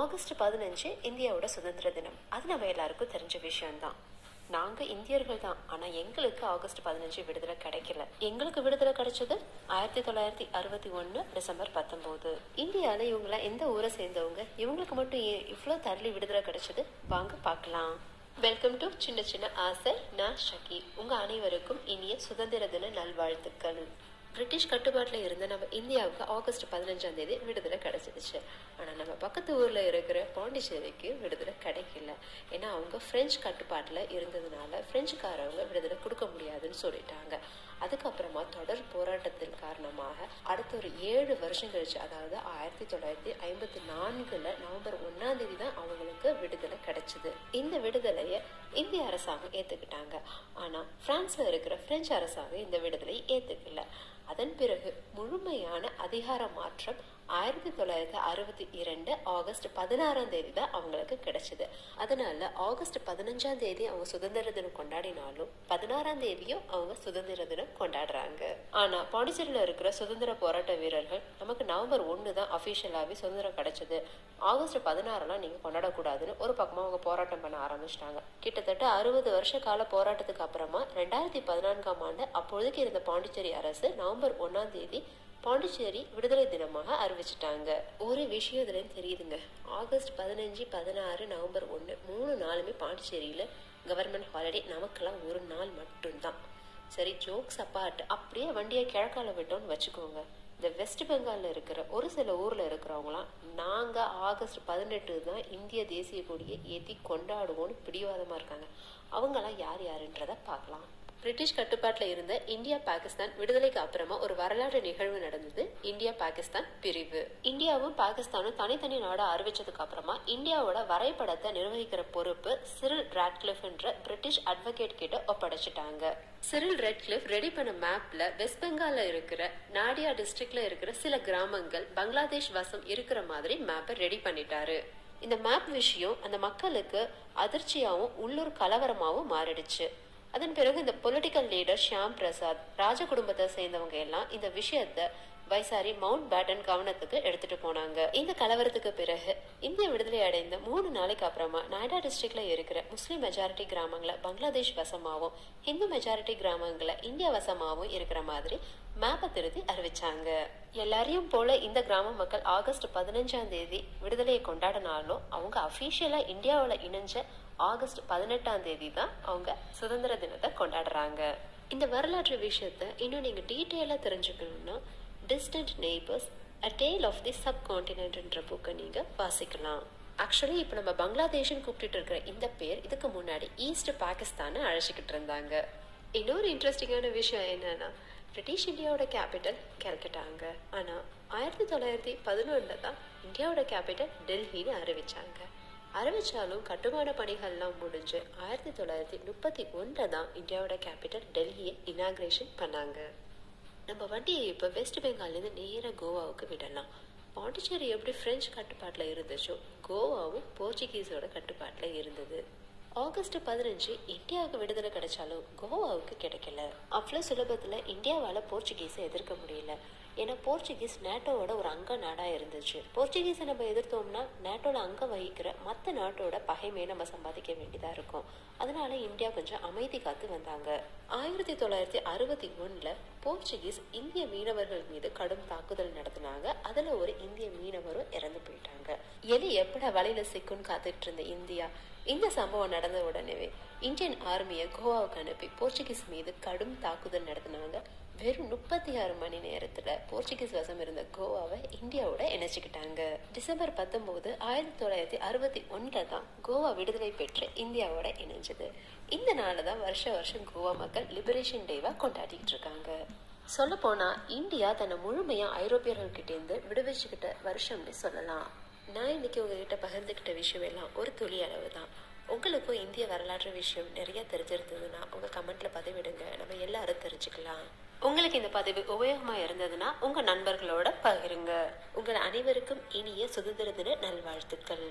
August பதினஞ்சு இந்தியாவோட சுதந்திர தினம். அது நம்ம எல்லாருக்கும் தெரிஞ்ச விஷயம்தான். நாங்க இந்தியர்கள் தான் ஆனா எங்களுக்கு ஆகஸ்ட் பதினஞ்சு விடுதலை கிடைக்கல. எங்களுக்கு விடுதலை கிடைச்சது ஆயிரத்தி தொள்ளாயிரத்தி அறுபத்தி ஒண்ணு டிசம்பர் பத்தொன்பது இந்தியால இவங்கள எந்த ஊரை சேர்ந்தவங்க இவங்களுக்கு மட்டும் ஏன் இவ்வளவு தள்ளி விடுதலை கிடைச்சது? வாங்க பார்க்கலாம். வெல்கம் டு சின்ன சின்ன ஆசை நான் ஷக்கி. உங்க அனைவருக்கும் இனிய சுதந்திர தின நல்வாழ்த்துக்கள். பிரிட்டிஷ் கட்டுப்பாட்டில் இருந்த நம்ம இந்தியாவுக்கு ஆகஸ்ட் பதினஞ்சாம் தேதி விடுதலை கிடைச்சிருச்சு. ஆனால் நம்ம பக்கத்து ஊரில் இருக்கிற பாண்டிச்சேரிக்கு விடுதலை கிடைக்கல. ஏன்னா அவங்க பிரெஞ்சு கட்டுப்பாட்டில் இருந்ததுனால பிரெஞ்சுக்காரவங்க விடுதலை கொடுக்க முடியாதுன்னு சொல்லிட்டாங்க. அதுக்கப்புறமா தொடர் போராட்டத்தின் காரணமாக அடுத்த ஒரு ஏழு வருஷம் கழிச்சு அதாவது ஆயிரத்தி தொள்ளாயிரத்தி ஐம்பத்தி நான்குல நவம்பர் ஒன்னாம் தேதி தான் அவங்களுக்கு விடுதலை கிடைச்சது. இந்த விடுதலையை இந்திய அரசாங்கம் ஏத்துக்கிட்டாங்க. ஆனா பிரான்ஸ்ல இருக்கிற பிரெஞ்சு அரசாங்கம் இந்த விடுதலையை ஏத்துக்கல. அதன் பிறகு முழுமையான அதிகார மாற்றம் ஆயிரத்தி தொள்ளாயிரத்தி அறுபத்தி இரண்டு ஆகஸ்ட் பதினாறாம் தேதி தான் அவங்களுக்கு கிடைச்சது. அதனால ஆகஸ்ட் பதினஞ்சாம் தேதி அவங்க சுதந்திர தினம் கொண்டாடினாலும் பதினாறாம் தேதியும் அவங்க சுதந்திர தினம் கொண்டாடுறாங்க. ஆனா பாண்டிச்சேரியில இருக்கிற சுதந்திர போராட்ட வீரர்கள் நமக்கு நவம்பர் ஒன்று தான் அபிஷியலாவே சுதந்திரம் கிடைச்சது. ஆகஸ்ட் பதினாறுலாம் நீங்க கொண்டாடக்கூடாதுன்னு ஒரு பக்கமா அவங்க போராட்டம் பண்ண ஆரம்பிச்சிட்டாங்க. கிட்டத்தட்ட அறுபது வருஷ கால போராட்டத்துக்கு அப்புறமா ரெண்டாயிரத்தி பதினான்காம் ஆண்டு அப்பொழுதுக்கு இருந்த பாண்டிச்சேரி அரசு நவம்பர் ஒன்னாம் தேதி பாண்டிச்சேரி விடுதலை தினமாக அறிவிச்சிட்டாங்க. ஒரு விஷயம் இதுல தெரியுதுங்க. ஆகஸ்ட் பதினஞ்சு பதினாறு நவம்பர் ஒன்னு மூணு நாளுமே பாண்டிச்சேரியில கவர்மெண்ட் ஹாலிடே நமக்கெல்லாம் ஒரு நாள் மட்டும்தான். சரி ஜோக்ஸ் அப்பாட் அப்படியே வண்டியை கிழக்கால விட்டோம்னு வச்சுக்கோங்க. இந்த வெஸ்ட் பெங்கால்ல இருக்கிற ஒரு சில ஊர்ல இருக்கிறவங்களாம் நாங்க ஆகஸ்ட் பதினெட்டு தான் இந்திய தேசிய கொடியை ஏத்தி கொண்டாடுவோம்னு பிடிவாதமா இருக்காங்க. அவங்கெல்லாம் யார் யாருன்றத பார்க்கலாம். பிரிட்டிஷ் கட்டுப்பாட்டில் இருந்த இந்தியா பாகிஸ்தான் விடுதலைக்கு அப்புறமா ஒரு வரலாற்று நிகழ்வு நடந்தது. இந்தியா பாகிஸ்தான் பிரிவு. இந்தியாவும் பாகிஸ்தானும் தனித்தனி நாடா அறிவிச்சதுக்கு அப்புறமா இந்தியாவோட வரைபடத்தை நிர்வகிக்கிற பொறுப்பு சிரில் ராட்கிளிஃப் என்ற பிரிட்டிஷ் அட்வொகேட் கிட்ட ஒப்படைச்சிட்டாங்க. சிரில் ரெட்கிளிஃப் ரெடி பண்ண மேப்ல வெஸ்ட் பெங்கால்ல இருக்கிற நாடியா டிஸ்ட்ரிக்ட்ல இருக்கிற சில கிராமங்கள் பங்களாதேஷ் வசம் இருக்கிற மாதிரி மேப்பை ரெடி பண்ணிட்டாரு. இந்த மேப் விஷயம் அந்த மக்களுக்கு அதிர்ச்சியாவும் உள்ளூர் கலவரமாவும் மாறிடுச்சு. அதன் பிறகு இந்த பொலிட்டிக்கல் லீடர் ஷியாம் பிரசாத் ராஜ குடும்பத்தை சேர்ந்தவங்க எல்லாம் இந்த விஷயத்த வைசாரி மவுண்ட் பேட்டன் கவனத்துக்கு எடுத்துட்டு போனாங்க. இந்த கலவரத்துக்கு பிறகு இந்திய விடுதலை அடைந்த மூணு நாளைக்கு அப்புறமா நாய்டா டிஸ்ட்ரிக்ட்ல இருக்கிற முஸ்லீம் மெஜாரிட்டி கிராமங்களை பங்களாதேஷ் வசமாகவும் ஹிந்து மெஜாரிட்டி கிராமங்களை இந்தியா வசமாகவும் இருக்கிற மாதிரி மேப்பை திருத்தி அறிவிச்சாங்க. எல்லாரையும் போல இந்த கிராம மக்கள் ஆகஸ்ட் பதினஞ்சாம் தேதி விடுதலையை கொண்டாடினாலும் அவங்க அபிஷியலா இந்தியாவில் இணைஞ்ச ஆகஸ்ட் பதினெட்டாம் தேதி தான் அவங்க சுதந்திர தினத்தை கொண்டாடுறாங்க. இந்த வரலாற்று விஷயத்த இன்னும் நீங்க டீட்டெயிலா தெரிஞ்சுக்கணும்னா distant neighbours a tale of the sub கான்டினென்ட்ன்ற புக்கை நீங்கள் வாசிக்கலாம். ஆக்சுவலி இப்போ நம்ம பங்களாதேஷ்னு கூப்பிட்டு இருக்கிற இந்த பேர் இதுக்கு முன்னாடி ஈஸ்ட் பாகிஸ்தானை அழைச்சிக்கிட்டு இருந்தாங்க. இன்னொரு இன்ட்ரெஸ்டிங்கான விஷயம் என்னன்னா பிரிட்டிஷ் இந்தியாவோட கேபிட்டல் கல்கட்டாங்க ஆனால் ஆயிரத்தி தொள்ளாயிரத்தி பதினொன்றில் தான் இந்தியாவோட கேபிட்டல் டெல்லின்னு அறிவிச்சாங்க. அறிவிச்சாலும் கட்டுமான பணிகள்லாம் முடிஞ்சு ஆயிரத்தி தொள்ளாயிரத்தி முப்பத்தி ஒன்றில் தான் இந்தியாவோட கேபிட்டல் டெல்லியை இனாக்ரேஷன் பண்ணாங்க. நம்ம வண்டியை இப்போ வெஸ்ட் பெங்கால்லேருந்து நேராக கோவாவுக்கு விடலாம். பாண்டிச்சேரி எப்படி பிரெஞ்சு கட்டுப்பாட்டில் இருந்துச்சோ கோவாவும் போர்ச்சுகீஸோட கட்டுப்பாட்டில் இருந்தது. ஆகஸ்ட் பதினஞ்சு இந்தியாவுக்கு விடுதலை கிடைச்சாலும் கோவாவுக்கு கிடைக்கல. அவ்வளோ சுலபத்தில் இந்தியாவால் போர்ச்சுகீஸை எதிர்க்க முடியல. ஏன்னா போர்ச்சுகீஸ் நேட்டோவோட ஒரு அங்க நாடாக இருந்துச்சு. போர்ச்சுகீஸை நம்ம எதிர்த்தோம்னா நேட்டோட அங்கம் வகிக்கிற மற்ற நாட்டோட பகைமையை நம்ம சம்பாதிக்க வேண்டியதாக இருக்கும். அதனால இந்தியா கொஞ்சம் அமைதி காத்து வந்தாங்க. ஆயிரத்தி தொள்ளாயிரத்தி அறுபத்தி ஒன்றில் போர்ச்சுகீஸ் இந்திய மீனவர்கள் மீது கடும் தாக்குதல் நடத்தினாங்க. அதில் ஒரு இந்திய மீனவரும் இறந்து போயிட்டாங்க. எலி எப்பட வலையில சிக்குன்னு காத்துட்டு இருந்த இந்தியா? இந்த சம்பவம் நடந்த உடனே இந்தியன் ஆர்மியை கோவாவுக்கு அனுப்பி போர்ச்சுகீஸ் மீது கடும் தாக்குதல் நடத்தினாங்க. வெறும் முப்பத்தி ஆறு மணி நேரத்துல போர்ச்சுகீஸ் வசம் இருந்த கோவாவை இந்தியாவோட இணைச்சுக்கிட்டாங்க. டிசம்பர் பத்தொன்பது ஆயிரத்தி தொள்ளாயிரத்தி அறுபத்தி ஒன்றுல தான் கோவா விடுதலை பெற்று இந்தியாவோட இணைஞ்சது. இந்த நாளை தான் வருஷ வருஷம் கோவா மக்கள் லிபரேஷன் டேவா கொண்டாடிட்டு இருக்காங்க. சொல்ல போனா இந்தியா தன்னை முழுமையா ஐரோப்பியர்கள் கிட்ட இருந்து விடுவிச்சுக்கிட்ட வருஷம்னு சொல்லலாம். நான் இன்னைக்கு உங்ககிட்ட பகிர்ந்துக்கிட்ட விஷயம் எல்லாம் ஒரு துளி அளவு தான். உங்களுக்கும் இந்திய வரலாற்று விஷயம் நிறைய தெரிஞ்சிருந்ததுன்னா உங்க கமெண்ட்ல பதிவிடுங்க. நம்ம எல்லாரும் தெரிஞ்சுக்கலாம். உங்களுக்கு இந்த பதிவு உபயோகமா இருந்ததுன்னா உங்க நண்பர்களோட பகிருங்க. உங்கள் அனைவருக்கும் இனிய சுதந்திர தின நல்வாழ்த்துக்கள்.